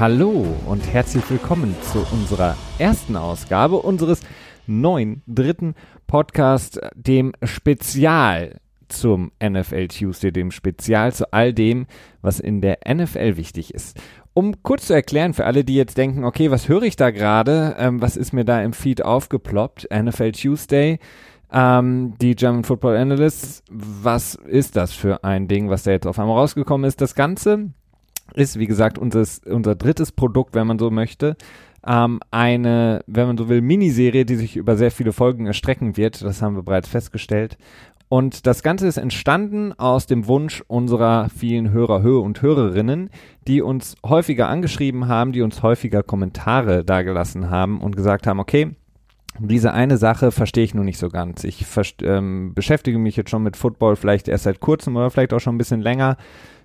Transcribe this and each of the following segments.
Hallo und herzlich willkommen zu unserer ersten Ausgabe unseres neuen dritten Podcast, dem Spezial zum NFL Tuesday, dem Spezial zu all dem, was in der NFL wichtig ist. Um kurz zu erklären für alle, die jetzt denken, okay, was höre ich da gerade? Ähm, was ist mir da im Feed aufgeploppt? NFL Tuesday, ähm, die German Football Analysts. Was ist das für ein Ding, was da jetzt auf einmal rausgekommen ist? Das Ganze ist, wie gesagt, unseres, unser drittes Produkt, wenn man so möchte. Ähm, eine, wenn man so will, Miniserie, die sich über sehr viele Folgen erstrecken wird. Das haben wir bereits festgestellt. Und das Ganze ist entstanden aus dem Wunsch unserer vielen Hörer und Hörerinnen, die uns häufiger angeschrieben haben, die uns häufiger Kommentare dagelassen haben und gesagt haben, okay, diese eine Sache verstehe ich nur nicht so ganz. Ich ähm, beschäftige mich jetzt schon mit Football vielleicht erst seit kurzem oder vielleicht auch schon ein bisschen länger.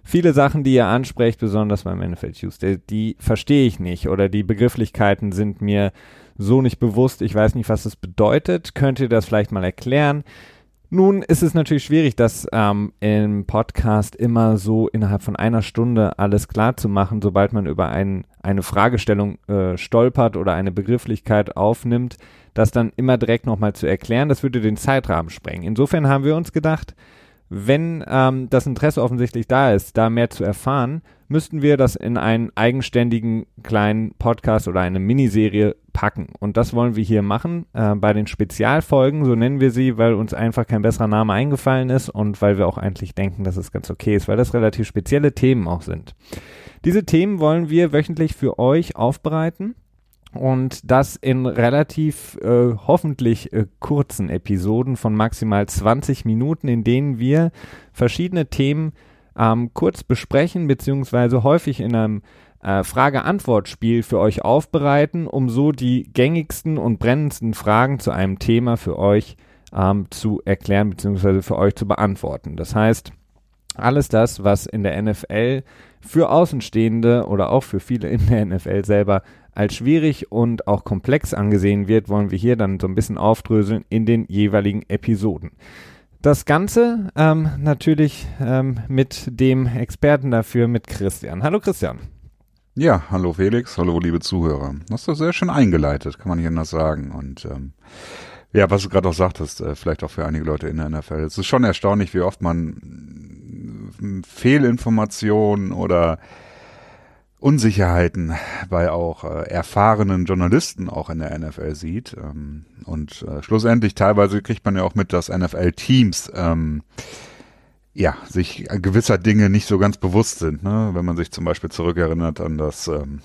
Viele Sachen, die ihr ansprecht, besonders beim NFL Tuesday, die verstehe ich nicht oder die Begrifflichkeiten sind mir so nicht bewusst. Ich weiß nicht, was das bedeutet. Könnt ihr das vielleicht mal erklären? Nun ist es natürlich schwierig, das ähm, im Podcast immer so innerhalb von einer Stunde alles klar zu machen, sobald man über ein, eine Fragestellung äh, stolpert oder eine Begrifflichkeit aufnimmt, das dann immer direkt nochmal zu erklären, das würde den Zeitrahmen sprengen. Insofern haben wir uns gedacht, wenn ähm, das Interesse offensichtlich da ist, da mehr zu erfahren, müssten wir das in einen eigenständigen kleinen Podcast oder eine Miniserie packen. Und das wollen wir hier machen äh, bei den Spezialfolgen, so nennen wir sie, weil uns einfach kein besserer Name eingefallen ist und weil wir auch eigentlich denken, dass es ganz okay ist, weil das relativ spezielle Themen auch sind. Diese Themen wollen wir wöchentlich für euch aufbereiten und das in relativ äh, hoffentlich äh, kurzen Episoden von maximal 20 Minuten, in denen wir verschiedene Themen ähm, kurz besprechen, beziehungsweise häufig in einem äh, Frage-Antwort-Spiel für euch aufbereiten, um so die gängigsten und brennendsten Fragen zu einem Thema für euch ähm, zu erklären, beziehungsweise für euch zu beantworten. Das heißt, alles das, was in der NFL für Außenstehende oder auch für viele in der NFL selber als schwierig und auch komplex angesehen wird, wollen wir hier dann so ein bisschen aufdröseln in den jeweiligen Episoden. Das Ganze ähm, natürlich ähm, mit dem Experten dafür, mit Christian. Hallo Christian. Ja, hallo Felix, hallo liebe Zuhörer. Hast du sehr schön eingeleitet, kann man nicht anders sagen. Und ähm, ja, was du gerade auch sagtest, äh, vielleicht auch für einige Leute in der NFL. Es ist schon erstaunlich, wie oft man äh, Fehlinformationen oder Unsicherheiten bei auch äh, erfahrenen Journalisten auch in der NFL sieht. Ähm, und äh, schlussendlich teilweise kriegt man ja auch mit, dass NFL-Teams ähm, ja sich gewisser Dinge nicht so ganz bewusst sind. Ne? Wenn man sich zum Beispiel zurückerinnert an das ähm,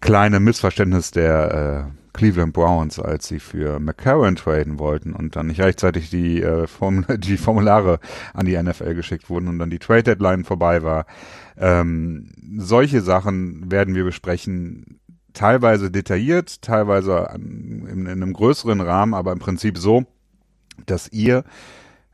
kleine Missverständnis der äh, Cleveland Browns, als sie für McCarron traden wollten und dann nicht rechtzeitig die, äh, Formul die Formulare an die NFL geschickt wurden und dann die Trade Deadline vorbei war. Ähm, solche Sachen werden wir besprechen, teilweise detailliert, teilweise in, in einem größeren Rahmen, aber im Prinzip so, dass ihr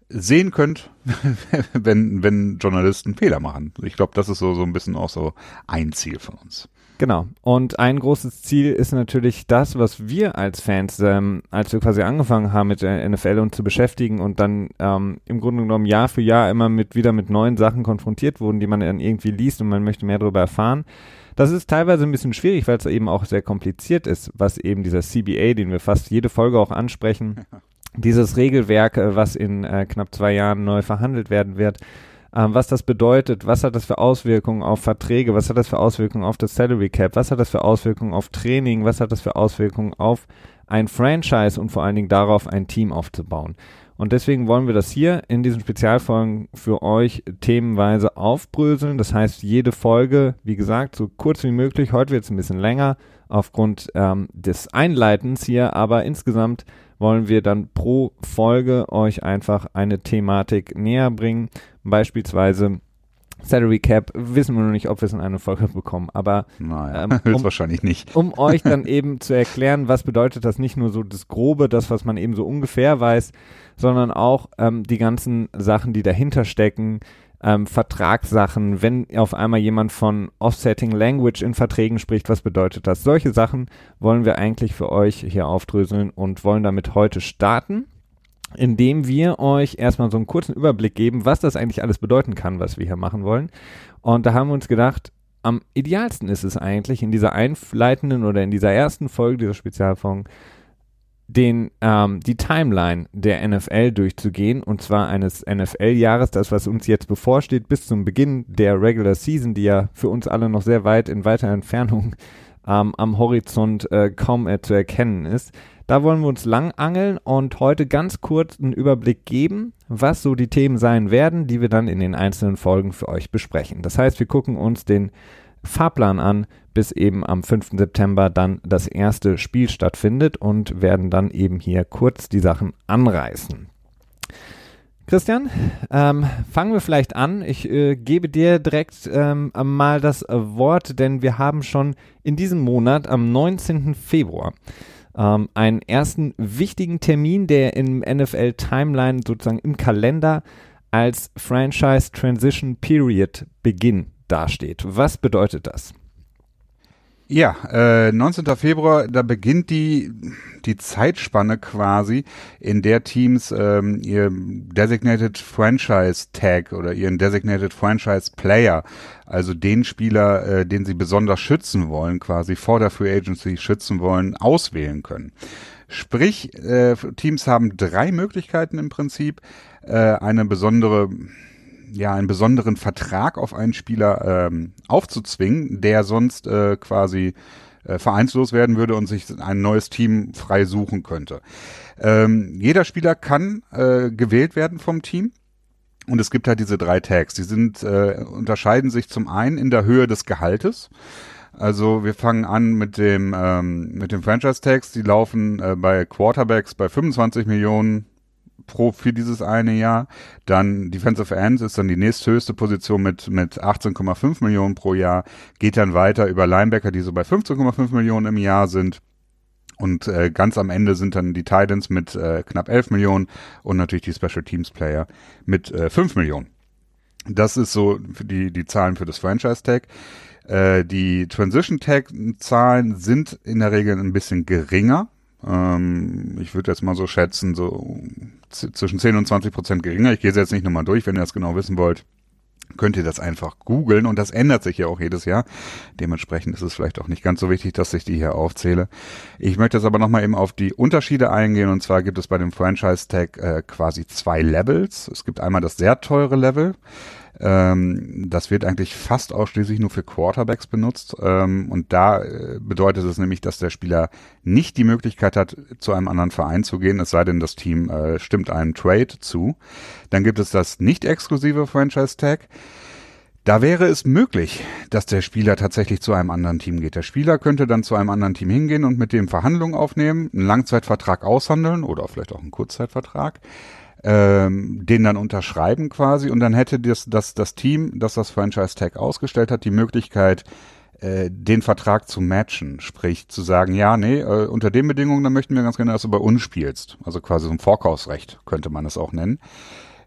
sehen könnt, wenn, wenn Journalisten Fehler machen. Ich glaube, das ist so, so ein bisschen auch so ein Ziel von uns. Genau. Und ein großes Ziel ist natürlich das, was wir als Fans, ähm, als wir quasi angefangen haben mit der NFL uns zu beschäftigen und dann ähm, im Grunde genommen Jahr für Jahr immer mit wieder mit neuen Sachen konfrontiert wurden, die man dann irgendwie liest und man möchte mehr darüber erfahren. Das ist teilweise ein bisschen schwierig, weil es eben auch sehr kompliziert ist, was eben dieser CBA, den wir fast jede Folge auch ansprechen, dieses Regelwerk, äh, was in äh, knapp zwei Jahren neu verhandelt werden wird, ähm, was das bedeutet, was hat das für Auswirkungen auf Verträge, was hat das für Auswirkungen auf das Salary Cap, was hat das für Auswirkungen auf Training, was hat das für Auswirkungen auf ein Franchise und vor allen Dingen darauf, ein Team aufzubauen. Und deswegen wollen wir das hier in diesen Spezialfolgen für euch themenweise aufbröseln. Das heißt, jede Folge, wie gesagt, so kurz wie möglich. Heute wird es ein bisschen länger aufgrund ähm, des Einleitens hier, aber insgesamt wollen wir dann pro Folge euch einfach eine Thematik näher bringen. Beispielsweise Salary Cap wissen wir noch nicht, ob wir es in einer Folge bekommen, aber naja, ähm, um, wahrscheinlich nicht. Um euch dann eben zu erklären, was bedeutet das nicht nur so das Grobe, das, was man eben so ungefähr weiß, sondern auch ähm, die ganzen Sachen, die dahinter stecken, ähm, Vertragssachen, wenn auf einmal jemand von Offsetting Language in Verträgen spricht, was bedeutet das? Solche Sachen wollen wir eigentlich für euch hier aufdröseln und wollen damit heute starten, indem wir euch erstmal so einen kurzen Überblick geben, was das eigentlich alles bedeuten kann, was wir hier machen wollen. Und da haben wir uns gedacht, am idealsten ist es eigentlich, in dieser einleitenden oder in dieser ersten Folge dieser Spezialfolgen den, ähm, die Timeline der NFL durchzugehen und zwar eines NFL-Jahres, das was uns jetzt bevorsteht, bis zum Beginn der Regular Season, die ja für uns alle noch sehr weit in weiter Entfernung ähm, am Horizont äh, kaum äh, zu erkennen ist. Da wollen wir uns lang angeln und heute ganz kurz einen Überblick geben, was so die Themen sein werden, die wir dann in den einzelnen Folgen für euch besprechen. Das heißt, wir gucken uns den Fahrplan an, bis eben am 5. September dann das erste Spiel stattfindet und werden dann eben hier kurz die Sachen anreißen. Christian, ähm, fangen wir vielleicht an. Ich äh, gebe dir direkt ähm, mal das Wort, denn wir haben schon in diesem Monat am 19. Februar ähm, einen ersten wichtigen Termin, der im NFL Timeline sozusagen im Kalender als Franchise Transition Period Beginn dasteht. Was bedeutet das? Ja, äh, 19. Februar, da beginnt die, die Zeitspanne quasi, in der Teams ähm, ihr Designated Franchise Tag oder ihren Designated Franchise Player, also den Spieler, äh, den sie besonders schützen wollen, quasi vor der Free Agency schützen wollen, auswählen können. Sprich, äh, Teams haben drei Möglichkeiten im Prinzip, äh, eine besondere ja einen besonderen Vertrag auf einen Spieler ähm, aufzuzwingen, der sonst äh, quasi äh, vereinslos werden würde und sich ein neues Team frei suchen könnte. Ähm, jeder Spieler kann äh, gewählt werden vom Team. Und es gibt halt diese drei Tags. Die sind äh, unterscheiden sich zum einen in der Höhe des Gehaltes. Also wir fangen an mit dem ähm, mit dem Franchise Tags. Die laufen äh, bei Quarterbacks bei 25 Millionen pro für dieses eine Jahr. Dann Defensive End ist dann die nächsthöchste Position mit, mit 18,5 Millionen pro Jahr. Geht dann weiter über Linebacker, die so bei 15,5 Millionen im Jahr sind. Und äh, ganz am Ende sind dann die Titans mit äh, knapp 11 Millionen und natürlich die Special Teams Player mit äh, 5 Millionen. Das ist so für die, die Zahlen für das Franchise Tag. Äh, die Transition Tag Zahlen sind in der Regel ein bisschen geringer. Ähm, ich würde jetzt mal so schätzen, so zwischen 10 und 20 Prozent geringer. Ich gehe es jetzt nicht nochmal durch, wenn ihr das genau wissen wollt könnt ihr das einfach googeln und das ändert sich ja auch jedes Jahr. Dementsprechend ist es vielleicht auch nicht ganz so wichtig, dass ich die hier aufzähle. Ich möchte jetzt aber nochmal eben auf die Unterschiede eingehen und zwar gibt es bei dem Franchise Tag äh, quasi zwei Levels. Es gibt einmal das sehr teure Level. Ähm, das wird eigentlich fast ausschließlich nur für Quarterbacks benutzt. Ähm, und da äh, bedeutet es nämlich, dass der Spieler nicht die Möglichkeit hat, zu einem anderen Verein zu gehen, es sei denn, das Team äh, stimmt einen Trade zu. Dann gibt es das nicht exklusive Franchise Tag. Da wäre es möglich, dass der Spieler tatsächlich zu einem anderen Team geht. Der Spieler könnte dann zu einem anderen Team hingehen und mit dem Verhandlungen aufnehmen, einen Langzeitvertrag aushandeln oder vielleicht auch einen Kurzzeitvertrag ähm, den dann unterschreiben quasi und dann hätte das, das, das Team, das das Franchise Tag ausgestellt hat, die Möglichkeit, äh, den Vertrag zu matchen, sprich zu sagen, ja, nee, äh, unter den Bedingungen, dann möchten wir ganz gerne, dass du bei uns spielst. Also quasi so ein Vorkaufsrecht könnte man es auch nennen.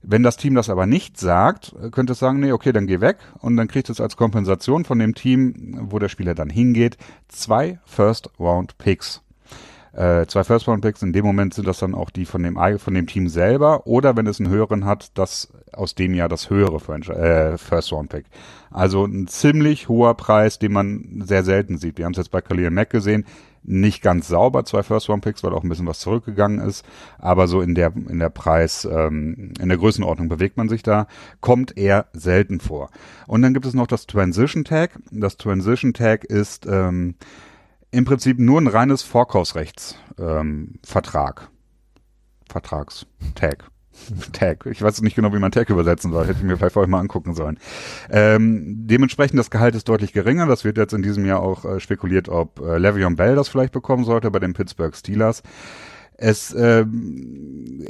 Wenn das Team das aber nicht sagt, könnte es sagen, nee, okay, dann geh weg und dann kriegt es als Kompensation von dem Team, wo der Spieler dann hingeht, zwei First Round Picks äh, zwei First-Round-Picks. In dem Moment sind das dann auch die von dem, von dem Team selber oder wenn es einen höheren hat, das aus dem Jahr das höhere äh, First-Round-Pick. Also ein ziemlich hoher Preis, den man sehr selten sieht. Wir haben es jetzt bei Khalil Mack gesehen. Nicht ganz sauber, zwei First-Round-Picks, weil auch ein bisschen was zurückgegangen ist. Aber so in der, in der Preis, ähm, in der Größenordnung bewegt man sich da. Kommt eher selten vor. Und dann gibt es noch das Transition Tag. Das Transition Tag ist, ähm, im Prinzip nur ein reines Vorkaufsrechtsvertrag. Ähm, Vertrag. Vertragstag. Tag. Ich weiß nicht genau, wie man Tag übersetzen soll. Hätte ich mir vielleicht vorher mal angucken sollen. Ähm, dementsprechend das Gehalt ist deutlich geringer. Das wird jetzt in diesem Jahr auch äh, spekuliert, ob äh, Le'Veon Bell das vielleicht bekommen sollte bei den Pittsburgh Steelers. Es, äh,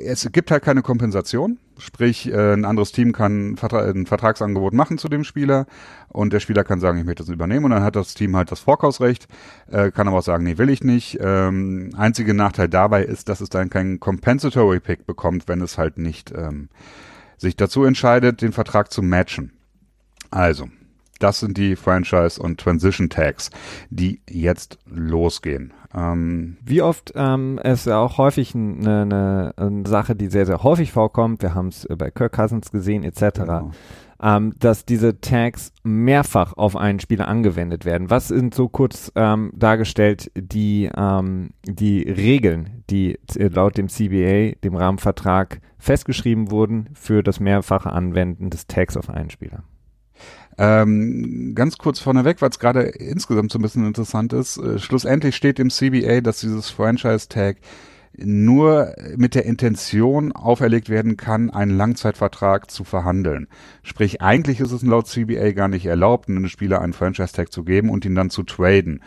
es gibt halt keine Kompensation, sprich äh, ein anderes Team kann Vertra ein Vertragsangebot machen zu dem Spieler und der Spieler kann sagen, ich möchte das übernehmen und dann hat das Team halt das Vorkaufsrecht, äh, kann aber auch sagen, nee, will ich nicht. Ähm, einziger Nachteil dabei ist, dass es dann keinen Compensatory Pick bekommt, wenn es halt nicht ähm, sich dazu entscheidet, den Vertrag zu matchen. Also, das sind die Franchise- und Transition-Tags, die jetzt losgehen. Ähm, Wie oft ähm, ist ja auch häufig eine, eine, eine, Sache, die sehr, sehr häufig vorkommt. Wir haben es bei Kirk Cousins gesehen, etc. Genau. ähm, dass diese Tags mehrfach auf einen Spieler angewendet werden. Was sind so kurz ähm, dargestellt die, ähm, die Regeln, die laut dem CBA, dem Rahmenvertrag, festgeschrieben wurden für das mehrfache Anwenden des Tags auf einen Spieler? Ähm, ganz kurz vorneweg, weil es gerade insgesamt so ein bisschen interessant ist. Äh, schlussendlich steht im CBA, dass dieses Franchise-Tag nur mit der Intention auferlegt werden kann, einen Langzeitvertrag zu verhandeln. Sprich, eigentlich ist es laut CBA gar nicht erlaubt, einem Spieler einen Franchise-Tag zu geben und ihn dann zu traden.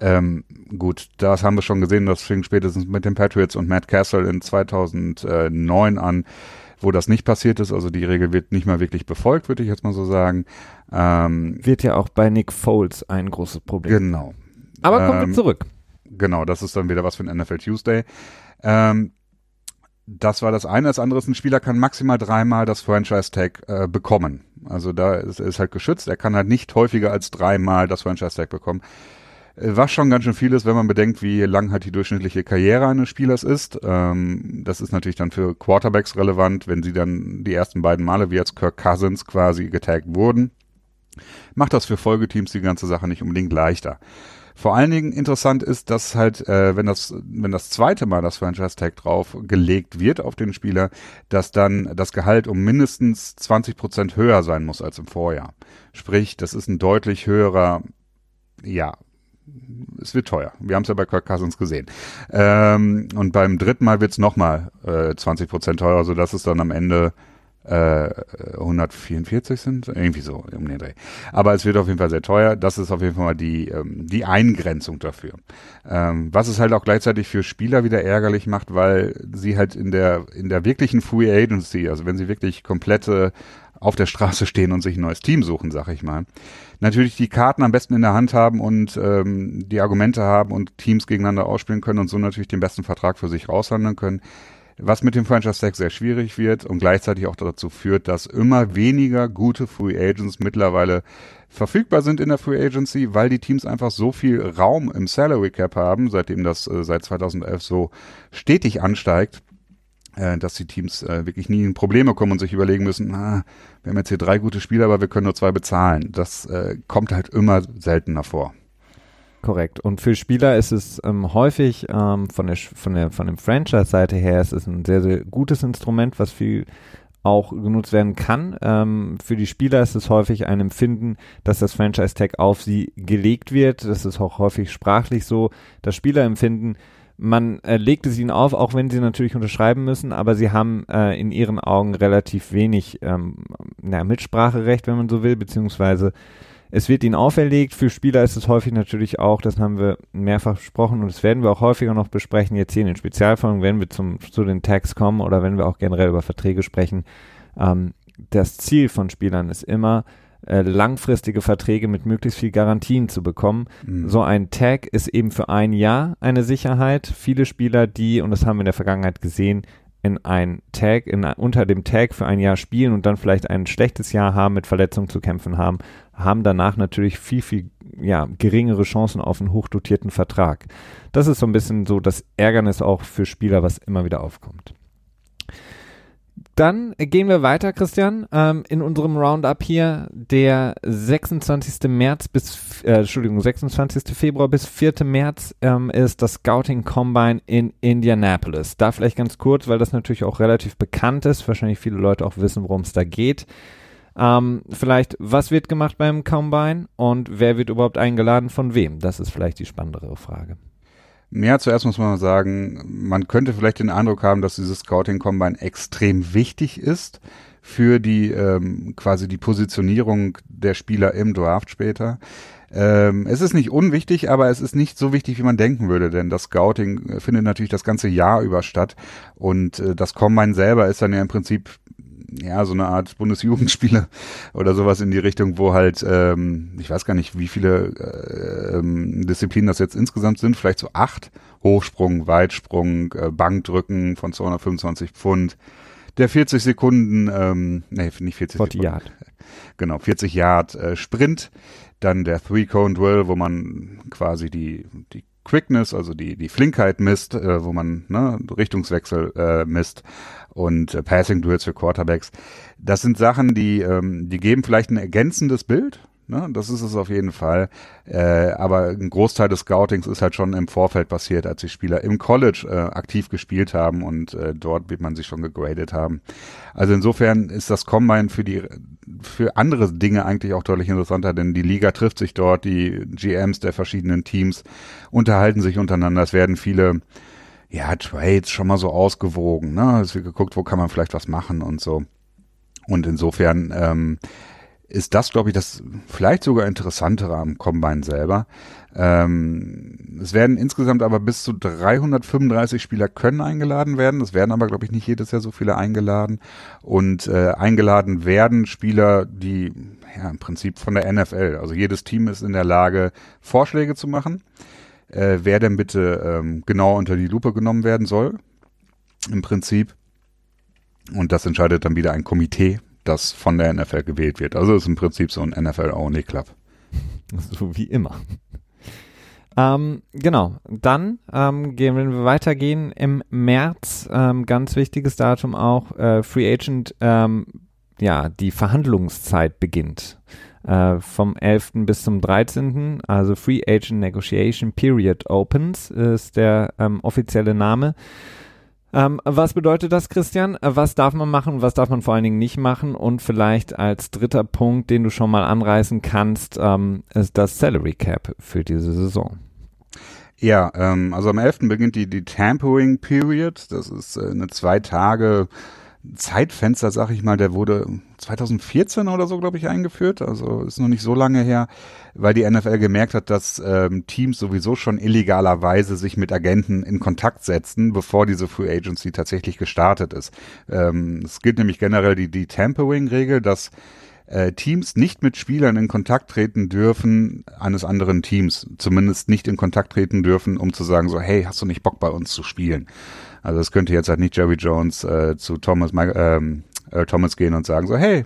Ähm, gut, das haben wir schon gesehen, das fing spätestens mit den Patriots und Matt Castle in 2009 an, wo das nicht passiert ist. Also die Regel wird nicht mal wirklich befolgt, würde ich jetzt mal so sagen. Ähm, wird ja auch bei Nick Foles ein großes Problem. Genau. Aber kommen ähm, wir zurück. Genau, das ist dann wieder was für ein NFL Tuesday. Ähm, das war das eine. Das andere ist, ein Spieler kann maximal dreimal das Franchise-Tag äh, bekommen. Also da ist, ist halt geschützt. Er kann halt nicht häufiger als dreimal das Franchise-Tag bekommen. Was schon ganz schön viel ist, wenn man bedenkt, wie lang halt die durchschnittliche Karriere eines Spielers ist. Ähm, das ist natürlich dann für Quarterbacks relevant, wenn sie dann die ersten beiden Male, wie jetzt Kirk Cousins quasi getaggt wurden. Macht das für Folgeteams die ganze Sache nicht unbedingt leichter. Vor allen Dingen interessant ist, dass halt, äh, wenn das, wenn das zweite Mal das Franchise Tag drauf gelegt wird auf den Spieler, dass dann das Gehalt um mindestens 20 Prozent höher sein muss als im Vorjahr. Sprich, das ist ein deutlich höherer, ja, es wird teuer. Wir haben es ja bei Kirk Cousins gesehen. Ähm, und beim dritten Mal wird es nochmal äh, 20 Prozent teurer, sodass es dann am Ende äh, 144 sind, irgendwie so um den Dreh. Aber es wird auf jeden Fall sehr teuer. Das ist auf jeden Fall mal die, ähm, die Eingrenzung dafür. Ähm, was es halt auch gleichzeitig für Spieler wieder ärgerlich macht, weil sie halt in der, in der wirklichen Free Agency, also wenn sie wirklich komplette auf der Straße stehen und sich ein neues Team suchen, sag ich mal. Natürlich die Karten am besten in der Hand haben und ähm, die Argumente haben und Teams gegeneinander ausspielen können und so natürlich den besten Vertrag für sich raushandeln können was mit dem Franchise Tag sehr schwierig wird und gleichzeitig auch dazu führt, dass immer weniger gute Free Agents mittlerweile verfügbar sind in der Free Agency, weil die Teams einfach so viel Raum im Salary Cap haben, seitdem das äh, seit 2011 so stetig ansteigt, äh, dass die Teams äh, wirklich nie in Probleme kommen und sich überlegen müssen, ah, wir haben jetzt hier drei gute Spieler, aber wir können nur zwei bezahlen. Das äh, kommt halt immer seltener vor. Korrekt. Und für Spieler ist es ähm, häufig ähm, von der von der von dem Franchise-Seite her ist es ein sehr sehr gutes Instrument, was viel auch genutzt werden kann. Ähm, für die Spieler ist es häufig ein Empfinden, dass das Franchise-Tag auf sie gelegt wird. Das ist auch häufig sprachlich so, dass Spieler empfinden, man äh, legt es ihnen auf, auch wenn sie natürlich unterschreiben müssen, aber sie haben äh, in ihren Augen relativ wenig ähm, na, Mitspracherecht, wenn man so will, beziehungsweise es wird ihnen auferlegt. Für Spieler ist es häufig natürlich auch, das haben wir mehrfach besprochen und das werden wir auch häufiger noch besprechen, jetzt hier in den Spezialfolgen, wenn wir zum, zu den Tags kommen oder wenn wir auch generell über Verträge sprechen. Ähm, das Ziel von Spielern ist immer, äh, langfristige Verträge mit möglichst viel Garantien zu bekommen. Mhm. So ein Tag ist eben für ein Jahr eine Sicherheit. Viele Spieler, die, und das haben wir in der Vergangenheit gesehen, in ein Tag, in, unter dem Tag für ein Jahr spielen und dann vielleicht ein schlechtes Jahr haben, mit Verletzungen zu kämpfen haben, haben danach natürlich viel, viel ja, geringere Chancen auf einen hochdotierten Vertrag. Das ist so ein bisschen so das Ärgernis auch für Spieler, was immer wieder aufkommt. Dann gehen wir weiter, Christian, ähm, in unserem Roundup hier. Der 26. März bis, äh, Entschuldigung, 26. Februar bis 4. März ähm, ist das Scouting Combine in Indianapolis. Da vielleicht ganz kurz, weil das natürlich auch relativ bekannt ist, wahrscheinlich viele Leute auch wissen, worum es da geht. Ähm, vielleicht, was wird gemacht beim Combine und wer wird überhaupt eingeladen von wem? Das ist vielleicht die spannendere Frage. Ja, zuerst muss man sagen, man könnte vielleicht den Eindruck haben, dass dieses Scouting Combine extrem wichtig ist für die ähm, quasi die Positionierung der Spieler im Draft später. Ähm, es ist nicht unwichtig, aber es ist nicht so wichtig, wie man denken würde, denn das Scouting äh, findet natürlich das ganze Jahr über statt und äh, das Combine selber ist dann ja im Prinzip ja, so eine Art Bundesjugendspiele oder sowas in die Richtung, wo halt, ähm, ich weiß gar nicht, wie viele äh, ähm, Disziplinen das jetzt insgesamt sind, vielleicht so acht. Hochsprung, Weitsprung, äh, Bankdrücken von 225 Pfund, der 40 Sekunden, ähm, nee, nicht 40 40 Sekunden. Yard. Genau, 40 Yard äh, Sprint, dann der Three-Cone Drill, wo man quasi die, die Quickness, also die, die Flinkheit misst, äh, wo man ne, Richtungswechsel äh, misst und äh, Passing Duels für Quarterbacks. Das sind Sachen, die, ähm, die geben vielleicht ein ergänzendes Bild, Ne? Das ist es auf jeden Fall. Äh, aber ein Großteil des Scoutings ist halt schon im Vorfeld passiert, als die Spieler im College äh, aktiv gespielt haben und äh, dort wird man sich schon gegradet haben. Also insofern ist das Combine für die für andere Dinge eigentlich auch deutlich interessanter, denn die Liga trifft sich dort, die GMs der verschiedenen Teams unterhalten sich untereinander. Es werden viele ja, Trades schon mal so ausgewogen. Ne? Es wird geguckt, wo kann man vielleicht was machen und so. Und insofern ähm, ist das, glaube ich, das vielleicht sogar interessantere am Combine selber. Ähm, es werden insgesamt aber bis zu 335 Spieler können eingeladen werden. Es werden aber, glaube ich, nicht jedes Jahr so viele eingeladen. Und äh, eingeladen werden Spieler, die ja im Prinzip von der NFL. Also jedes Team ist in der Lage, Vorschläge zu machen. Äh, wer denn bitte ähm, genau unter die Lupe genommen werden soll. Im Prinzip. Und das entscheidet dann wieder ein Komitee, das von der NFL gewählt wird. Also ist im Prinzip so ein NFL-Only-Club. So wie immer. Ähm, genau, dann ähm, gehen wir weitergehen im März, ähm, ganz wichtiges Datum auch, äh, Free Agent, ähm, ja, die Verhandlungszeit beginnt. Äh, vom 11. bis zum 13. Also Free Agent Negotiation Period Opens ist der ähm, offizielle Name. Ähm, was bedeutet das, Christian? Was darf man machen, was darf man vor allen Dingen nicht machen? Und vielleicht als dritter Punkt, den du schon mal anreißen kannst, ähm, ist das Salary Cap für diese Saison. Ja, ähm, also am 11. beginnt die, die Tampering Period. Das ist äh, eine zwei Tage Zeitfenster, sag ich mal, der wurde 2014 oder so, glaube ich, eingeführt. Also ist noch nicht so lange her, weil die NFL gemerkt hat, dass ähm, Teams sowieso schon illegalerweise sich mit Agenten in Kontakt setzen, bevor diese Free Agency tatsächlich gestartet ist. Ähm, es gilt nämlich generell die, die Tampering-Regel, dass äh, Teams nicht mit Spielern in Kontakt treten dürfen eines anderen Teams, zumindest nicht in Kontakt treten dürfen, um zu sagen so, hey, hast du nicht Bock bei uns zu spielen? Also es könnte jetzt halt nicht Jerry Jones äh, zu Thomas, ähm, äh, Thomas gehen und sagen so, hey,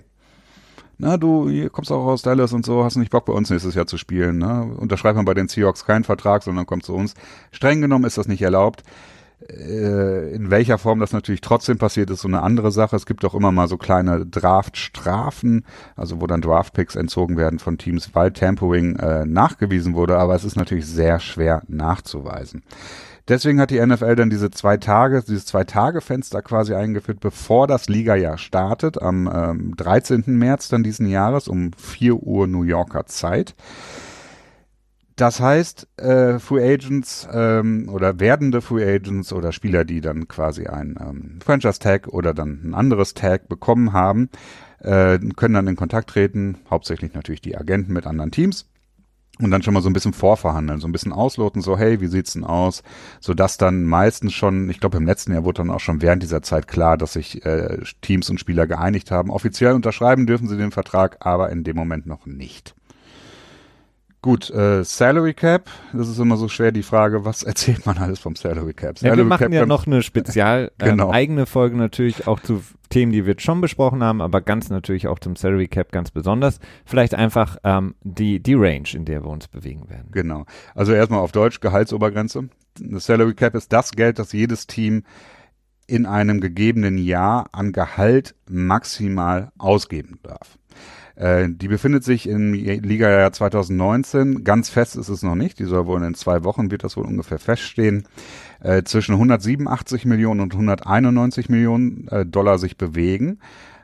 na du kommst auch aus Dallas und so, hast du nicht Bock bei uns nächstes Jahr zu spielen? Ne? Unterschreibt man bei den Seahawks keinen Vertrag, sondern kommt zu uns. Streng genommen ist das nicht erlaubt. Äh, in welcher Form das natürlich trotzdem passiert, ist so eine andere Sache. Es gibt auch immer mal so kleine Draftstrafen, also wo dann Draftpicks entzogen werden von Teams, weil Tampering äh, nachgewiesen wurde, aber es ist natürlich sehr schwer nachzuweisen. Deswegen hat die NFL dann diese zwei Tage, dieses zwei Tage Fenster quasi eingeführt, bevor das Liga-Jahr startet, am ähm, 13. März dann diesen Jahres um 4 Uhr New Yorker Zeit. Das heißt, äh, Free Agents ähm, oder werdende Free Agents oder Spieler, die dann quasi ein ähm, Franchise-Tag oder dann ein anderes Tag bekommen haben, äh, können dann in Kontakt treten, hauptsächlich natürlich die Agenten mit anderen Teams und dann schon mal so ein bisschen vorverhandeln, so ein bisschen ausloten, so hey, wie sieht's denn aus, so dass dann meistens schon, ich glaube im letzten Jahr wurde dann auch schon während dieser Zeit klar, dass sich äh, Teams und Spieler geeinigt haben. Offiziell unterschreiben dürfen sie den Vertrag, aber in dem Moment noch nicht. Gut, äh, Salary Cap, das ist immer so schwer die Frage, was erzählt man alles vom Salary Cap? Salary ja, wir machen Cap ja noch eine spezial ähm, genau. eigene Folge natürlich auch zu Themen, die wir jetzt schon besprochen haben, aber ganz natürlich auch zum Salary Cap ganz besonders. Vielleicht einfach ähm, die, die Range, in der wir uns bewegen werden. Genau. Also erstmal auf Deutsch Gehaltsobergrenze. Das Salary Cap ist das Geld, das jedes Team in einem gegebenen Jahr an Gehalt maximal ausgeben darf. Äh, die befindet sich im Liga-Jahr 2019. Ganz fest ist es noch nicht. Die soll wohl in zwei Wochen, wird das wohl ungefähr feststehen, äh, zwischen 187 Millionen und 191 Millionen äh, Dollar sich bewegen.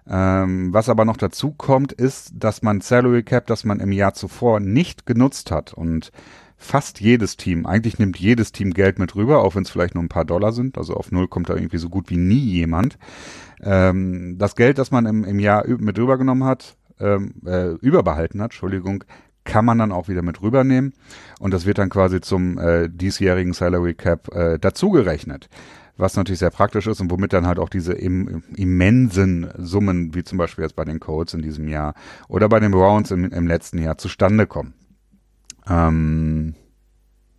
Ähm, was aber noch dazu kommt, ist, dass man Salary Cap, das man im Jahr zuvor nicht genutzt hat und fast jedes Team, eigentlich nimmt jedes Team Geld mit rüber, auch wenn es vielleicht nur ein paar Dollar sind, also auf Null kommt da irgendwie so gut wie nie jemand. Ähm, das Geld, das man im, im Jahr mit rübergenommen hat, ähm, äh, überbehalten hat, Entschuldigung, kann man dann auch wieder mit rübernehmen und das wird dann quasi zum äh, diesjährigen Salary Cap äh, dazugerechnet. Was natürlich sehr praktisch ist und womit dann halt auch diese im, immensen Summen, wie zum Beispiel jetzt bei den Colts in diesem Jahr oder bei den Browns im, im letzten Jahr zustande kommen. Ähm,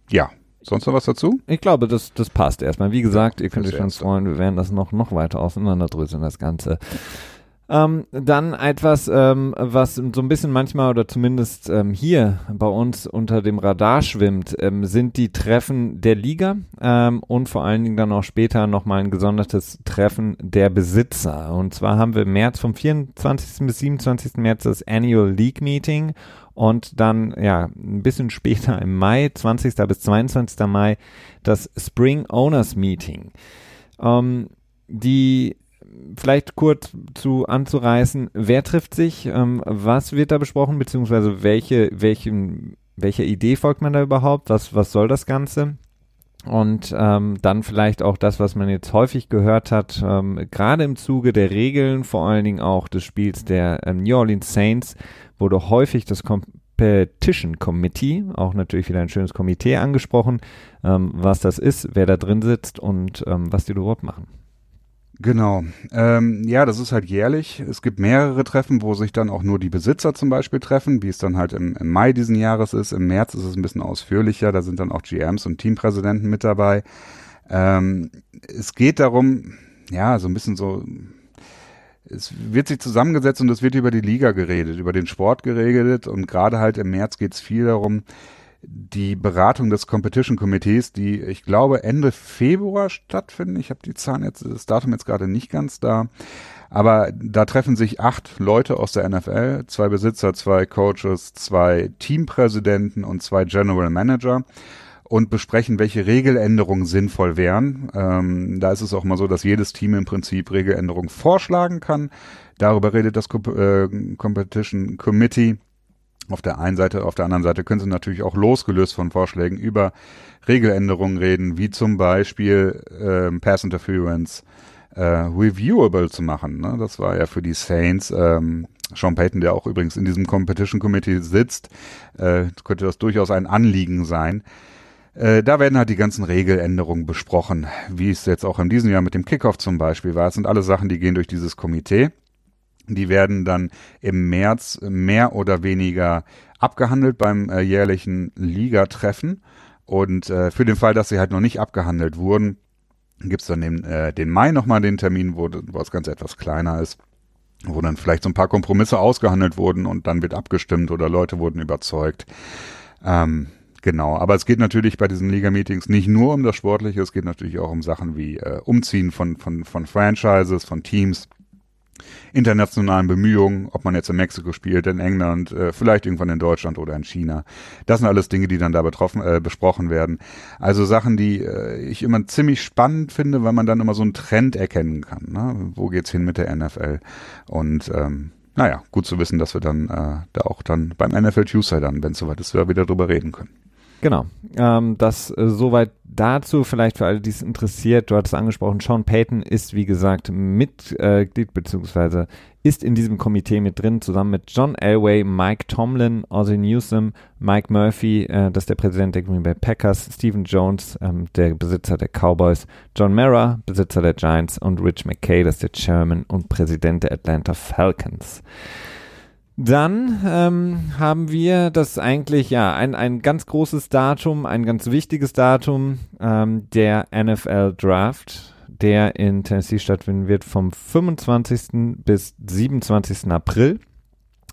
ja, Sonst noch was dazu? Ich glaube, das, das passt erstmal. Wie gesagt, ihr könnt euch schon freuen, wir werden das noch, noch weiter auseinanderdröseln, das Ganze. Ähm, dann etwas, ähm, was so ein bisschen manchmal oder zumindest ähm, hier bei uns unter dem Radar schwimmt, ähm, sind die Treffen der Liga ähm, und vor allen Dingen dann auch später nochmal ein gesondertes Treffen der Besitzer. Und zwar haben wir im März vom 24. bis 27. März das Annual League Meeting und dann ja ein bisschen später im Mai, 20. bis 22. Mai, das Spring Owners Meeting. Ähm, die vielleicht kurz zu anzureißen, wer trifft sich, ähm, was wird da besprochen, beziehungsweise welche, welchen, welcher Idee folgt man da überhaupt, was, was soll das Ganze? Und ähm, dann vielleicht auch das, was man jetzt häufig gehört hat, ähm, gerade im Zuge der Regeln, vor allen Dingen auch des Spiels der ähm, New Orleans Saints, wurde häufig das Competition Committee, auch natürlich wieder ein schönes Komitee angesprochen, ähm, was das ist, wer da drin sitzt und ähm, was die überhaupt machen. Genau. Ähm, ja, das ist halt jährlich. Es gibt mehrere Treffen, wo sich dann auch nur die Besitzer zum Beispiel treffen, wie es dann halt im, im Mai diesen Jahres ist. Im März ist es ein bisschen ausführlicher. Da sind dann auch GMs und Teampräsidenten mit dabei. Ähm, es geht darum, ja, so ein bisschen so, es wird sich zusammengesetzt und es wird über die Liga geredet, über den Sport geredet und gerade halt im März geht es viel darum, die Beratung des Competition Komitees, die ich glaube Ende Februar stattfinden. Ich habe die Zahlen jetzt, das Datum jetzt gerade nicht ganz da. Aber da treffen sich acht Leute aus der NFL, zwei Besitzer, zwei Coaches, zwei Teampräsidenten und zwei General Manager und besprechen, welche Regeländerungen sinnvoll wären. Ähm, da ist es auch mal so, dass jedes Team im Prinzip Regeländerungen vorschlagen kann. Darüber redet das Co äh, Competition Committee auf der einen Seite, auf der anderen Seite können sie natürlich auch losgelöst von Vorschlägen über Regeländerungen reden, wie zum Beispiel ähm, Pass Interference äh, reviewable zu machen. Ne? Das war ja für die Saints, ähm, Sean Payton, der auch übrigens in diesem Competition Committee sitzt, äh, könnte das durchaus ein Anliegen sein. Äh, da werden halt die ganzen Regeländerungen besprochen, wie es jetzt auch in diesem Jahr mit dem Kickoff zum Beispiel war. Es sind alle Sachen, die gehen durch dieses Komitee. Die werden dann im März mehr oder weniger abgehandelt beim äh, jährlichen Ligatreffen. Und äh, für den Fall, dass sie halt noch nicht abgehandelt wurden, gibt's dann den, äh, den Mai nochmal den Termin, wo, wo das Ganze etwas kleiner ist, wo dann vielleicht so ein paar Kompromisse ausgehandelt wurden und dann wird abgestimmt oder Leute wurden überzeugt. Ähm, genau, aber es geht natürlich bei diesen Liga-Meetings nicht nur um das Sportliche, es geht natürlich auch um Sachen wie äh, Umziehen von, von, von Franchises, von Teams internationalen Bemühungen, ob man jetzt in Mexiko spielt, in England, äh, vielleicht irgendwann in Deutschland oder in China. Das sind alles Dinge, die dann da betroffen, äh, besprochen werden. Also Sachen, die äh, ich immer ziemlich spannend finde, weil man dann immer so einen Trend erkennen kann. Ne? Wo geht's hin mit der NFL? Und ähm, naja, gut zu wissen, dass wir dann äh, da auch dann beim NFL Tuesday dann, wenn es soweit ist, wieder drüber reden können. Genau. Ähm, das äh, soweit dazu, vielleicht für alle, die es interessiert. Du hattest angesprochen, Sean Payton ist, wie gesagt, Mitglied äh, beziehungsweise ist in diesem Komitee mit drin, zusammen mit John Elway, Mike Tomlin, Ozzie Newsom, Mike Murphy, äh, das ist der Präsident der Green Bay Packers, Stephen Jones, ähm, der Besitzer der Cowboys, John Mara, Besitzer der Giants und Rich McKay, das ist der Chairman und Präsident der Atlanta Falcons. Dann ähm, haben wir das eigentlich ja ein, ein ganz großes Datum, ein ganz wichtiges Datum, ähm, der NFL Draft, der in Tennessee stattfinden wird vom 25. bis 27. April.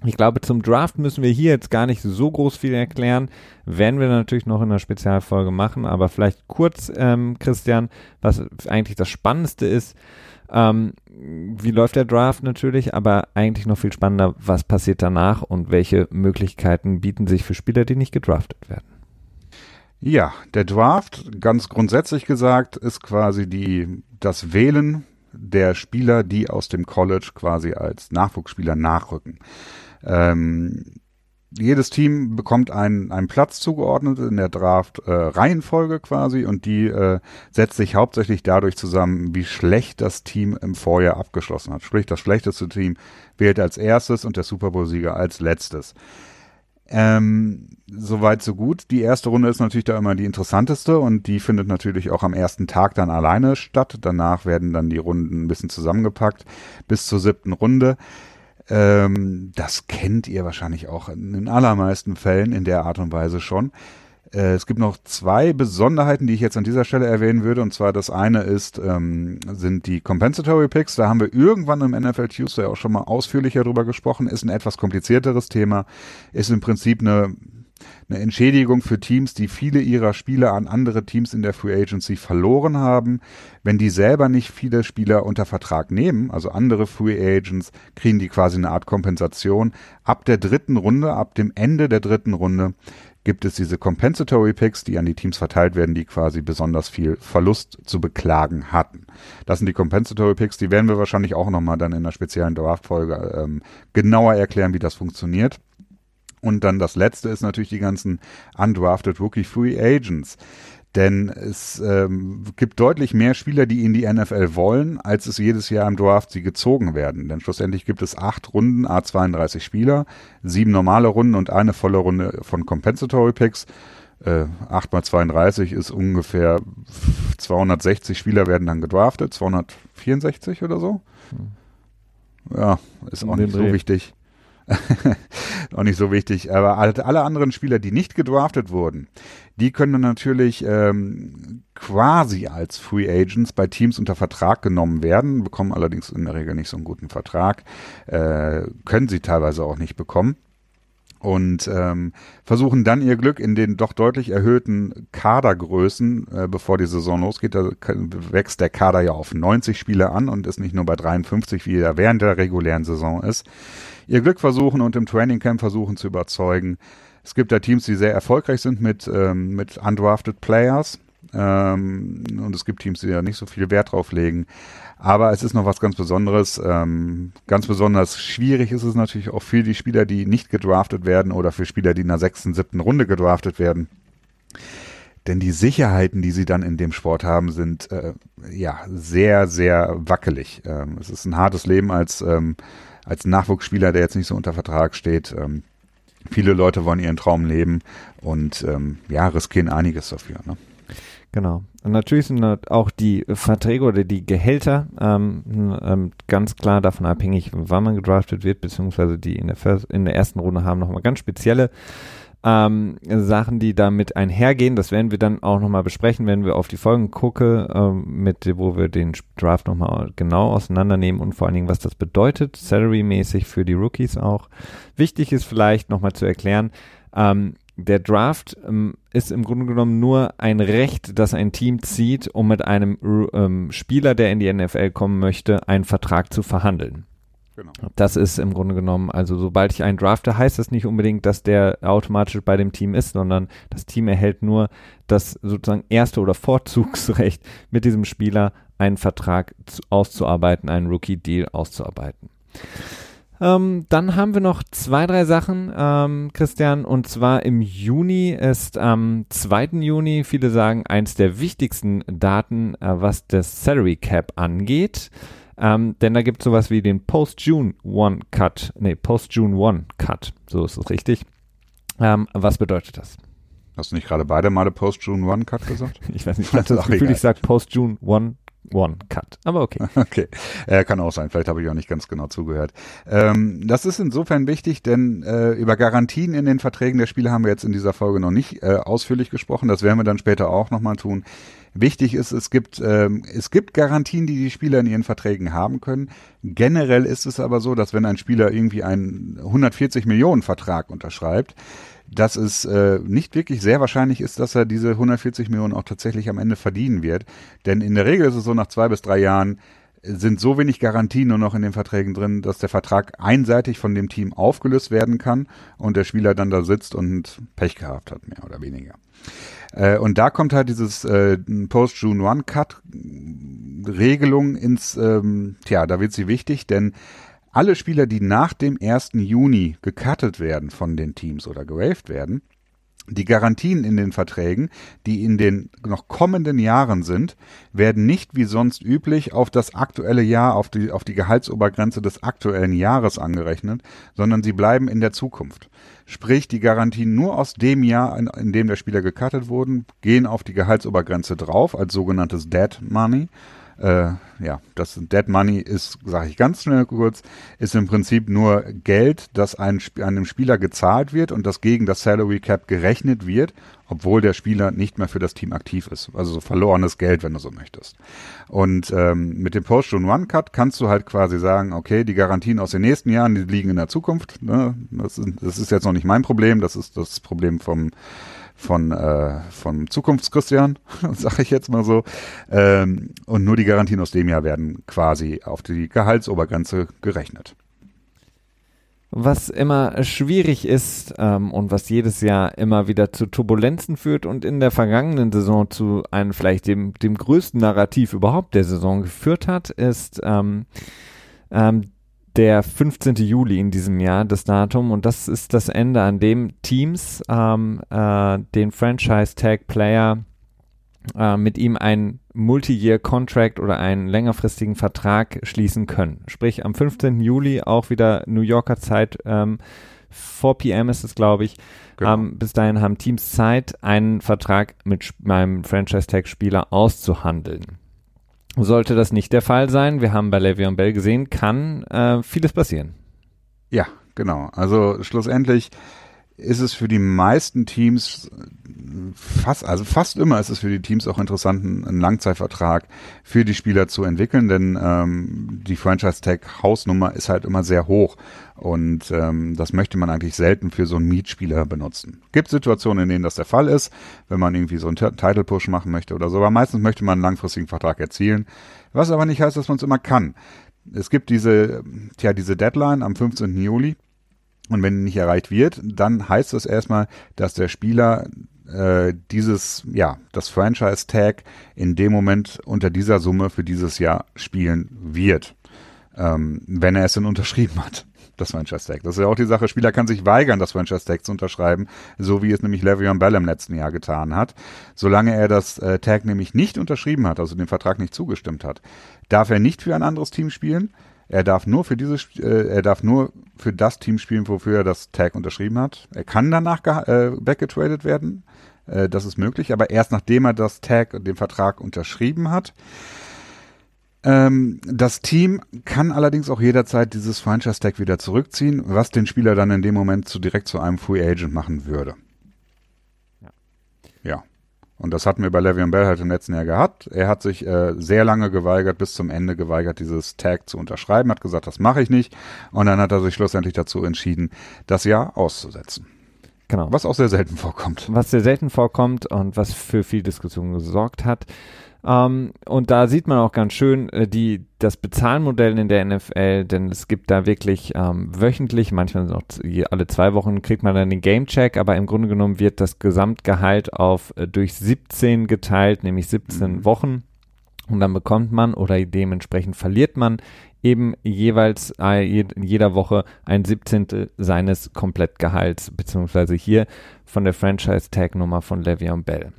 Ich glaube, zum Draft müssen wir hier jetzt gar nicht so groß viel erklären. Werden wir natürlich noch in einer Spezialfolge machen, aber vielleicht kurz, ähm, Christian, was eigentlich das Spannendste ist. Ähm, wie läuft der Draft natürlich, aber eigentlich noch viel spannender, was passiert danach und welche Möglichkeiten bieten sich für Spieler, die nicht gedraftet werden. Ja, der Draft, ganz grundsätzlich gesagt, ist quasi die, das Wählen der Spieler, die aus dem College quasi als Nachwuchsspieler nachrücken. Ähm, jedes Team bekommt einen, einen Platz zugeordnet in der Draft-Reihenfolge äh, quasi und die äh, setzt sich hauptsächlich dadurch zusammen, wie schlecht das Team im Vorjahr abgeschlossen hat. Sprich, das schlechteste Team wählt als erstes und der Super Bowl-Sieger als letztes. Ähm, Soweit, so gut. Die erste Runde ist natürlich da immer die interessanteste und die findet natürlich auch am ersten Tag dann alleine statt. Danach werden dann die Runden ein bisschen zusammengepackt bis zur siebten Runde. Ähm, das kennt ihr wahrscheinlich auch in allermeisten Fällen in der Art und Weise schon. Äh, es gibt noch zwei Besonderheiten, die ich jetzt an dieser Stelle erwähnen würde. Und zwar das eine ist, ähm, sind die Compensatory Picks. Da haben wir irgendwann im NFL Tuesday auch schon mal ausführlicher drüber gesprochen. Ist ein etwas komplizierteres Thema. Ist im Prinzip eine eine Entschädigung für Teams, die viele ihrer Spieler an andere Teams in der Free Agency verloren haben. Wenn die selber nicht viele Spieler unter Vertrag nehmen, also andere Free Agents, kriegen die quasi eine Art Kompensation. Ab der dritten Runde, ab dem Ende der dritten Runde gibt es diese Compensatory Picks, die an die Teams verteilt werden, die quasi besonders viel Verlust zu beklagen hatten. Das sind die Compensatory Picks, die werden wir wahrscheinlich auch nochmal dann in einer speziellen Draft-Folge ähm, genauer erklären, wie das funktioniert. Und dann das letzte ist natürlich die ganzen undrafted Rookie Free Agents. Denn es ähm, gibt deutlich mehr Spieler, die in die NFL wollen, als es jedes Jahr im Draft sie gezogen werden. Denn schlussendlich gibt es acht Runden, A32 Spieler, sieben normale Runden und eine volle Runde von Compensatory Picks. Äh, 8 mal 32 ist ungefähr 260 Spieler werden dann gedraftet, 264 oder so. Hm. Ja, ist auch nicht so wichtig. auch nicht so wichtig. Aber alle anderen Spieler, die nicht gedraftet wurden, die können natürlich ähm, quasi als Free Agents bei Teams unter Vertrag genommen werden, bekommen allerdings in der Regel nicht so einen guten Vertrag, äh, können sie teilweise auch nicht bekommen und ähm, versuchen dann ihr Glück in den doch deutlich erhöhten Kadergrößen, äh, bevor die Saison losgeht. Da wächst der Kader ja auf 90 Spieler an und ist nicht nur bei 53, wie er während der regulären Saison ist. Ihr Glück versuchen und im Training Camp versuchen zu überzeugen. Es gibt da Teams, die sehr erfolgreich sind mit, ähm, mit undrafted Players. Ähm, und es gibt Teams, die da nicht so viel Wert drauf legen. Aber es ist noch was ganz Besonderes. Ähm, ganz besonders schwierig ist es natürlich auch für die Spieler, die nicht gedraftet werden oder für Spieler, die in der sechsten, siebten Runde gedraftet werden. Denn die Sicherheiten, die sie dann in dem Sport haben, sind äh, ja sehr, sehr wackelig. Ähm, es ist ein hartes Leben als, ähm, als Nachwuchsspieler, der jetzt nicht so unter Vertrag steht. Ähm, viele Leute wollen ihren Traum leben und ähm, ja, riskieren einiges dafür. Ne? Genau. Und natürlich sind auch die Verträge oder die Gehälter ähm, ähm, ganz klar davon abhängig, wann man gedraftet wird, beziehungsweise die in der, First, in der ersten Runde haben nochmal ganz spezielle ähm, Sachen, die damit einhergehen. Das werden wir dann auch nochmal besprechen, wenn wir auf die Folgen gucken, ähm, mit, wo wir den Draft nochmal genau auseinandernehmen und vor allen Dingen, was das bedeutet, salary-mäßig für die Rookies auch. Wichtig ist vielleicht nochmal zu erklären, ähm, der Draft ähm, ist im Grunde genommen nur ein Recht, das ein Team zieht, um mit einem ähm, Spieler, der in die NFL kommen möchte, einen Vertrag zu verhandeln. Genau. Das ist im Grunde genommen, also sobald ich einen drafte, heißt das nicht unbedingt, dass der automatisch bei dem Team ist, sondern das Team erhält nur das sozusagen erste oder Vorzugsrecht, mit diesem Spieler einen Vertrag zu, auszuarbeiten, einen Rookie-Deal auszuarbeiten. Ähm, dann haben wir noch zwei, drei Sachen, ähm, Christian, und zwar im Juni ist am 2. Juni, viele sagen, eins der wichtigsten Daten, äh, was das Salary Cap angeht. Ähm, denn da gibt es sowas wie den Post-June One Cut, nee, Post-June One Cut, so ist es richtig. Ähm, was bedeutet das? Hast du nicht gerade beide Male Post-June One Cut gesagt? ich weiß nicht, ich hatte das Gefühl, egal. ich sage Post-June One One Cut. Aber okay. Okay. Äh, kann auch sein. Vielleicht habe ich auch nicht ganz genau zugehört. Ähm, das ist insofern wichtig, denn äh, über Garantien in den Verträgen der Spieler haben wir jetzt in dieser Folge noch nicht äh, ausführlich gesprochen. Das werden wir dann später auch nochmal tun. Wichtig ist, es gibt, ähm, es gibt Garantien, die die Spieler in ihren Verträgen haben können. Generell ist es aber so, dass wenn ein Spieler irgendwie einen 140 Millionen Vertrag unterschreibt, dass es äh, nicht wirklich sehr wahrscheinlich ist, dass er diese 140 Millionen auch tatsächlich am Ende verdienen wird. Denn in der Regel ist es so, nach zwei bis drei Jahren sind so wenig Garantien nur noch in den Verträgen drin, dass der Vertrag einseitig von dem Team aufgelöst werden kann und der Spieler dann da sitzt und Pech gehabt hat, mehr oder weniger. Äh, und da kommt halt dieses äh, Post-June-One-Cut-Regelung ins, ähm, tja, da wird sie wichtig, denn alle Spieler, die nach dem 1. Juni gecuttet werden von den Teams oder gewaved werden, die Garantien in den Verträgen, die in den noch kommenden Jahren sind, werden nicht wie sonst üblich auf das aktuelle Jahr, auf die, auf die Gehaltsobergrenze des aktuellen Jahres angerechnet, sondern sie bleiben in der Zukunft. Sprich, die Garantien nur aus dem Jahr, in, in dem der Spieler gecuttet wurden, gehen auf die Gehaltsobergrenze drauf als sogenanntes Dead Money Äh, ja, das Dead Money ist, sage ich ganz schnell kurz, ist im Prinzip nur Geld, das ein, einem Spieler gezahlt wird und das gegen das Salary Cap gerechnet wird, obwohl der Spieler nicht mehr für das Team aktiv ist. Also so verlorenes Geld, wenn du so möchtest. Und ähm, mit dem Post-One-Cut kannst du halt quasi sagen, okay, die Garantien aus den nächsten Jahren, die liegen in der Zukunft. Ne? Das, das ist jetzt noch nicht mein Problem, das ist das Problem vom von äh, vom Zukunftschristian, sage ich jetzt mal so. Ähm, und nur die Garantien aus dem Jahr werden quasi auf die Gehaltsobergrenze gerechnet. Was immer schwierig ist ähm, und was jedes Jahr immer wieder zu Turbulenzen führt und in der vergangenen Saison zu einem vielleicht dem, dem größten Narrativ überhaupt der Saison geführt hat, ist ähm, ähm, der 15. Juli in diesem Jahr, das Datum, und das ist das Ende, an dem Teams ähm, äh, den Franchise-Tag-Player äh, mit ihm einen Multi-Year-Contract oder einen längerfristigen Vertrag schließen können. Sprich, am 15. Juli auch wieder New Yorker Zeit, ähm, 4 p.m. ist es, glaube ich. Genau. Ähm, bis dahin haben Teams Zeit, einen Vertrag mit meinem Franchise-Tag-Spieler auszuhandeln. Sollte das nicht der Fall sein, wir haben bei Le'Veon Bell gesehen, kann äh, vieles passieren. Ja, genau. Also schlussendlich ist es für die meisten Teams fast, also fast immer ist es für die Teams auch interessant, einen Langzeitvertrag für die Spieler zu entwickeln, denn ähm, die Franchise-Tag-Hausnummer ist halt immer sehr hoch und ähm, das möchte man eigentlich selten für so einen Mietspieler benutzen. Gibt Situationen, in denen das der Fall ist, wenn man irgendwie so einen Title-Push machen möchte oder so, aber meistens möchte man einen langfristigen Vertrag erzielen, was aber nicht heißt, dass man es immer kann. Es gibt diese, tja, diese Deadline am 15. Juli, und wenn nicht erreicht wird, dann heißt das erstmal, dass der Spieler äh, dieses, ja, das Franchise-Tag in dem Moment unter dieser Summe für dieses Jahr spielen wird, ähm, wenn er es denn unterschrieben hat. Das Franchise-Tag. Das ist ja auch die Sache. Spieler kann sich weigern, das Franchise-Tag zu unterschreiben, so wie es nämlich Le'Veon Bell im letzten Jahr getan hat. Solange er das äh, Tag nämlich nicht unterschrieben hat, also dem Vertrag nicht zugestimmt hat, darf er nicht für ein anderes Team spielen. Er darf nur für dieses, äh, er darf nur für das Team spielen, wofür er das Tag unterschrieben hat. Er kann danach äh, weggetradet werden. Äh, das ist möglich, aber erst nachdem er das Tag, den Vertrag unterschrieben hat. Ähm, das Team kann allerdings auch jederzeit dieses Franchise-Tag wieder zurückziehen, was den Spieler dann in dem Moment zu direkt zu einem Free Agent machen würde. Und das hatten wir bei Le'Veon Bell halt im letzten Jahr gehabt. Er hat sich äh, sehr lange geweigert, bis zum Ende geweigert, dieses Tag zu unterschreiben, hat gesagt, das mache ich nicht. Und dann hat er sich schlussendlich dazu entschieden, das Jahr auszusetzen. Genau. Was auch sehr selten vorkommt. Was sehr selten vorkommt und was für viel Diskussion gesorgt hat. Ähm, und da sieht man auch ganz schön äh, die, das Bezahlmodell in der NFL, denn es gibt da wirklich ähm, wöchentlich, manchmal auch alle zwei Wochen kriegt man dann den Gamecheck, aber im Grunde genommen wird das Gesamtgehalt auf äh, durch 17 geteilt, nämlich 17 mhm. Wochen. Und dann bekommt man oder dementsprechend verliert man eben jeweils äh, in jeder Woche ein 17. seines Komplettgehalts, beziehungsweise hier von der Franchise-Tag-Nummer von Le'Veon Bell.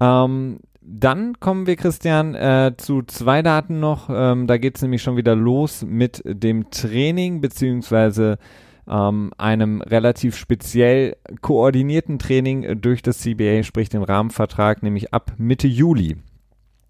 Ähm, dann kommen wir, Christian, äh, zu zwei Daten noch. Ähm, da geht es nämlich schon wieder los mit dem Training, beziehungsweise ähm, einem relativ speziell koordinierten Training durch das CBA, sprich den Rahmenvertrag, nämlich ab Mitte Juli.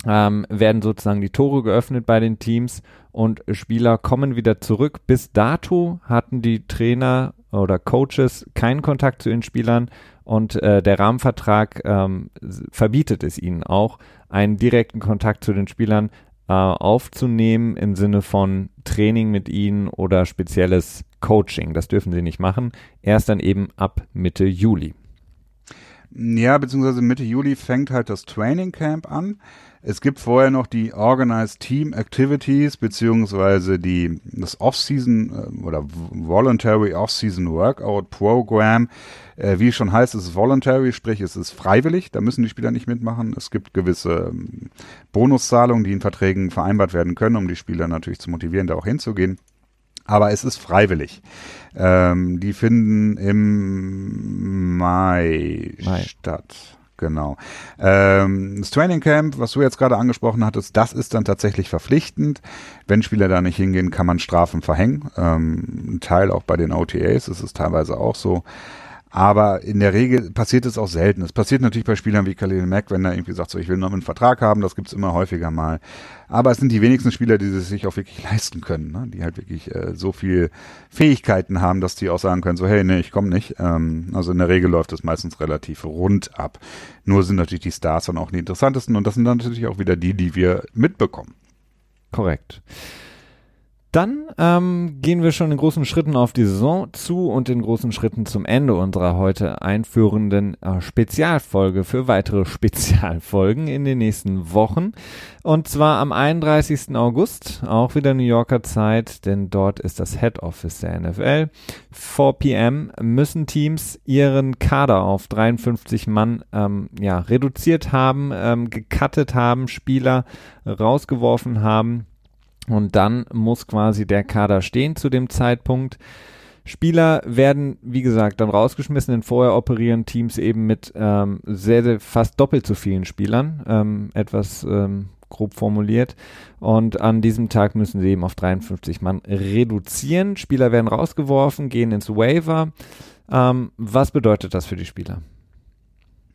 Ähm, werden sozusagen die Tore geöffnet bei den Teams und Spieler kommen wieder zurück. Bis dato hatten die Trainer oder Coaches keinen Kontakt zu den Spielern und äh, der Rahmenvertrag ähm, verbietet es ihnen auch, einen direkten Kontakt zu den Spielern äh, aufzunehmen im Sinne von Training mit ihnen oder spezielles Coaching. Das dürfen sie nicht machen. Erst dann eben ab Mitte Juli. Ja, beziehungsweise Mitte Juli fängt halt das Training Camp an. Es gibt vorher noch die Organized Team Activities beziehungsweise die das Off-Season äh, oder Voluntary Off-Season Workout Program. Äh, wie es schon heißt, es ist voluntary, sprich es ist freiwillig. Da müssen die Spieler nicht mitmachen. Es gibt gewisse ähm, Bonuszahlungen, die in Verträgen vereinbart werden können, um die Spieler natürlich zu motivieren, da auch hinzugehen. Aber es ist freiwillig. Ähm, die finden im Mai, Mai. statt. Genau. Ähm, das Training Camp, was du jetzt gerade angesprochen hattest, das ist dann tatsächlich verpflichtend. Wenn Spieler da nicht hingehen, kann man Strafen verhängen. Ähm, ein Teil auch bei den OTAs ist es teilweise auch so. Aber in der Regel passiert es auch selten. Es passiert natürlich bei Spielern wie Khalil Mack, wenn er irgendwie sagt, so ich will noch einen Vertrag haben, das gibt's immer häufiger mal. Aber es sind die wenigsten Spieler, die es sich auch wirklich leisten können, ne? die halt wirklich äh, so viel Fähigkeiten haben, dass die auch sagen können, so hey, nee, ich komme nicht. Ähm, also in der Regel läuft es meistens relativ rund ab. Nur sind natürlich die Stars dann auch die interessantesten und das sind dann natürlich auch wieder die, die wir mitbekommen. Korrekt. Dann ähm, gehen wir schon in großen Schritten auf die Saison zu und in großen Schritten zum Ende unserer heute einführenden äh, Spezialfolge für weitere Spezialfolgen in den nächsten Wochen. Und zwar am 31. August, auch wieder New Yorker Zeit, denn dort ist das Head Office der NFL. 4 p.m. müssen Teams ihren Kader auf 53 Mann ähm, ja, reduziert haben, ähm, gecuttet haben, Spieler rausgeworfen haben und dann muss quasi der Kader stehen zu dem Zeitpunkt. Spieler werden, wie gesagt, dann rausgeschmissen, denn vorher operieren Teams eben mit ähm, sehr, sehr fast doppelt so vielen Spielern, ähm, etwas ähm, grob formuliert. Und an diesem Tag müssen sie eben auf 53 Mann reduzieren. Spieler werden rausgeworfen, gehen ins Waiver. Ähm, was bedeutet das für die Spieler?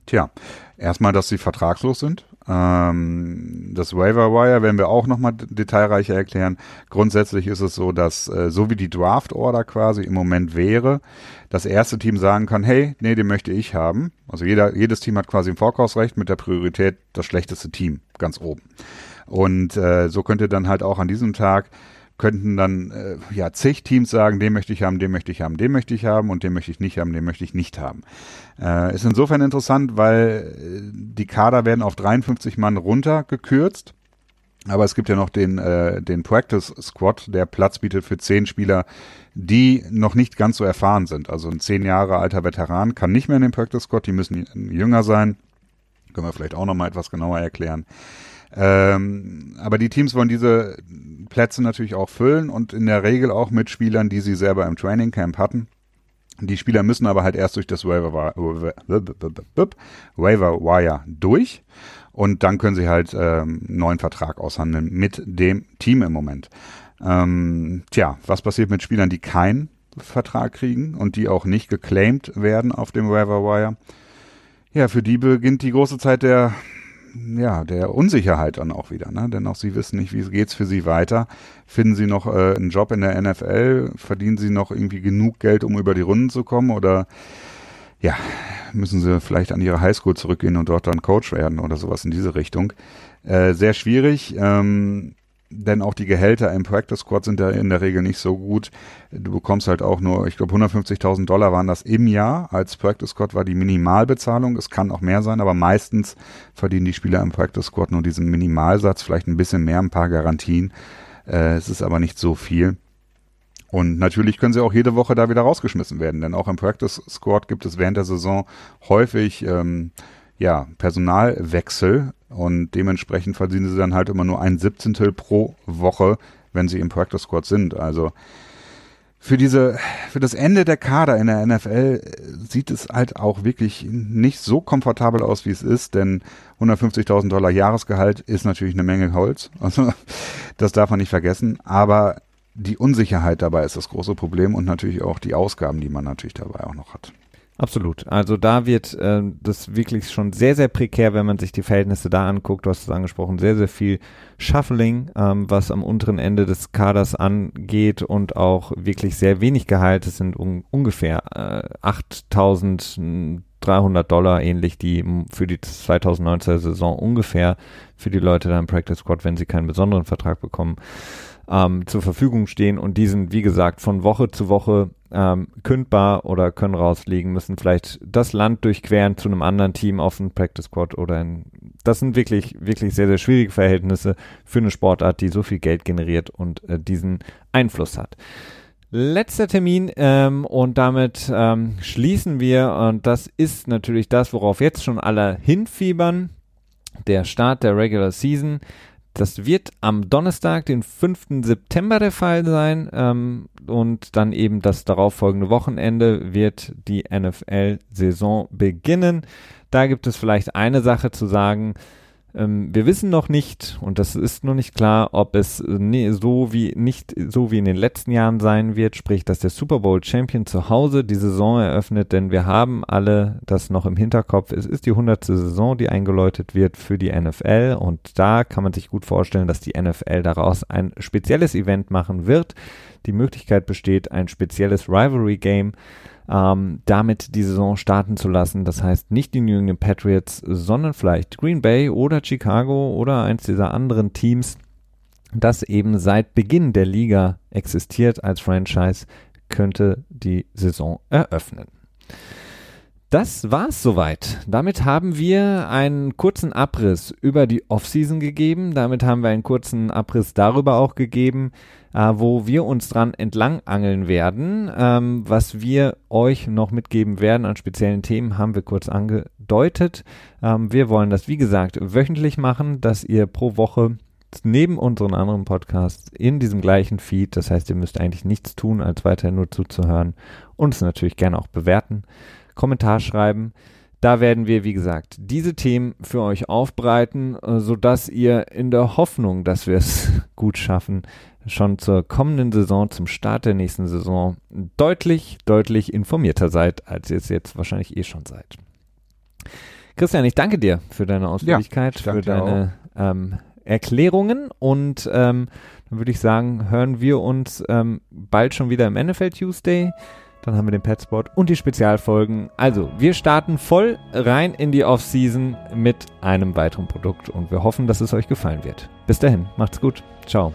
Tja, erstmal, dass sie vertragslos sind. Ähm, das Waiver Wire werden wir auch nochmal detailreicher erklären. Grundsätzlich ist es so, dass äh, so wie die Draft Order quasi im Moment wäre, das erste Team sagen kann, hey, nee, den möchte ich haben. Also jeder, jedes Team hat quasi ein Vorkaufsrecht mit der Priorität das schlechteste Team ganz oben. Und äh, so könnte dann halt auch an diesem Tag könnten dann äh, ja zig Teams sagen, den möchte ich haben, den möchte ich haben, den möchte ich haben und den möchte ich nicht haben, den möchte ich nicht haben. Äh, ist insofern interessant, weil äh, die Kader werden auf 53 Mann runtergekürzt. Aber es gibt ja noch den, äh, den Practice Squad, der Platz bietet für zehn Spieler, die noch nicht ganz so erfahren sind. Also ein zehn Jahre alter Veteran kann nicht mehr in den Practice Squad, die müssen jünger sein. Können wir vielleicht auch noch mal etwas genauer erklären. Ähm, aber die Teams wollen diese Plätze natürlich auch füllen und in der Regel auch mit Spielern, die sie selber im Training Camp hatten. Die Spieler müssen aber halt erst durch das Waiver, Wire durch und dann können sie halt ähm, neuen Vertrag aushandeln mit dem Team im Moment. Ähm, tja, was passiert mit Spielern, die keinen Vertrag kriegen und die auch nicht geclaimed werden auf dem Waiver Wire? Ja, für die beginnt die große Zeit der ja, der Unsicherheit dann auch wieder, ne? Denn auch sie wissen nicht, wie geht's für sie weiter. Finden sie noch äh, einen Job in der NFL? Verdienen sie noch irgendwie genug Geld, um über die Runden zu kommen? Oder ja, müssen sie vielleicht an ihre Highschool zurückgehen und dort dann Coach werden oder sowas in diese Richtung? Äh, sehr schwierig. Ähm, denn auch die Gehälter im Practice Squad sind ja in der Regel nicht so gut. Du bekommst halt auch nur, ich glaube 150.000 Dollar waren das im Jahr. Als Practice Squad war die Minimalbezahlung. Es kann auch mehr sein, aber meistens verdienen die Spieler im Practice Squad nur diesen Minimalsatz, vielleicht ein bisschen mehr, ein paar Garantien. Äh, es ist aber nicht so viel. Und natürlich können sie auch jede Woche da wieder rausgeschmissen werden, denn auch im Practice Squad gibt es während der Saison häufig ähm, ja, Personalwechsel und dementsprechend verdienen sie dann halt immer nur ein Siebzehntel pro Woche, wenn sie im Practice Squad sind. Also für diese, für das Ende der Kader in der NFL sieht es halt auch wirklich nicht so komfortabel aus, wie es ist, denn 150.000 Dollar Jahresgehalt ist natürlich eine Menge Holz. Also, das darf man nicht vergessen. Aber die Unsicherheit dabei ist das große Problem und natürlich auch die Ausgaben, die man natürlich dabei auch noch hat. Absolut. Also da wird äh, das wirklich schon sehr, sehr prekär, wenn man sich die Verhältnisse da anguckt. Du hast es angesprochen, sehr, sehr viel Shuffling, ähm, was am unteren Ende des Kaders angeht und auch wirklich sehr wenig Gehalt. Es sind un ungefähr äh, 8300 Dollar ähnlich, die für die 2019er Saison ungefähr für die Leute da im Practice Squad, wenn sie keinen besonderen Vertrag bekommen, ähm, zur Verfügung stehen und die sind, wie gesagt, von Woche zu Woche ähm, kündbar oder können rausfliegen, müssen vielleicht das Land durchqueren zu einem anderen Team auf einen Practice Squad oder in, das sind wirklich, wirklich sehr, sehr schwierige Verhältnisse für eine Sportart, die so viel Geld generiert und äh, diesen Einfluss hat. Letzter Termin ähm, und damit ähm, schließen wir und das ist natürlich das, worauf jetzt schon alle hinfiebern. Der Start der Regular Season. Das wird am Donnerstag, den 5. September der Fall sein. Ähm, und dann eben das darauffolgende Wochenende wird die NFL-Saison beginnen. Da gibt es vielleicht eine Sache zu sagen. Ähm, wir wissen noch nicht, und das ist noch nicht klar, ob es nee, so wie nicht so wie in den letzten Jahren sein wird, sprich, dass der Super Bowl Champion zu Hause die Saison eröffnet, denn wir haben alle das noch im Hinterkopf. Es ist die hundertste Saison, die eingeläutet wird für die NFL, und da kann man sich gut vorstellen, dass die NFL daraus ein spezielles Event machen wird. Die Möglichkeit besteht, ein spezielles Rivalry Game ähm, damit die Saison starten zu lassen. Das heißt nicht die New England Patriots, sondern vielleicht Green Bay oder Chicago oder eins dieser anderen Teams, das eben seit Beginn der Liga existiert als Franchise, könnte die Saison eröffnen. Das war's soweit. Damit haben wir einen kurzen Abriss über die Offseason gegeben. Damit haben wir einen kurzen Abriss darüber auch gegeben, äh, wo wir uns dran entlang angeln werden. Ähm, was wir euch noch mitgeben werden an speziellen Themen, haben wir kurz angedeutet. Ähm, wir wollen das, wie gesagt, wöchentlich machen, dass ihr pro Woche neben unseren anderen Podcasts in diesem gleichen Feed, das heißt, ihr müsst eigentlich nichts tun, als weiterhin nur zuzuhören und es natürlich gerne auch bewerten. Kommentar schreiben. Da werden wir, wie gesagt, diese Themen für euch aufbereiten, äh, sodass ihr in der Hoffnung, dass wir es gut schaffen, schon zur kommenden Saison, zum Start der nächsten Saison, deutlich, deutlich informierter seid, als ihr es jetzt wahrscheinlich eh schon seid. Christian, ich danke dir für deine Ausführlichkeit, ja, für deine ähm, Erklärungen und ähm, dann würde ich sagen, hören wir uns ähm, bald schon wieder im NFL Tuesday. Dann haben wir den Petspot und die Spezialfolgen. Also, wir starten voll rein in die Offseason mit einem weiteren Produkt und wir hoffen, dass es euch gefallen wird. Bis dahin, macht's gut. Ciao.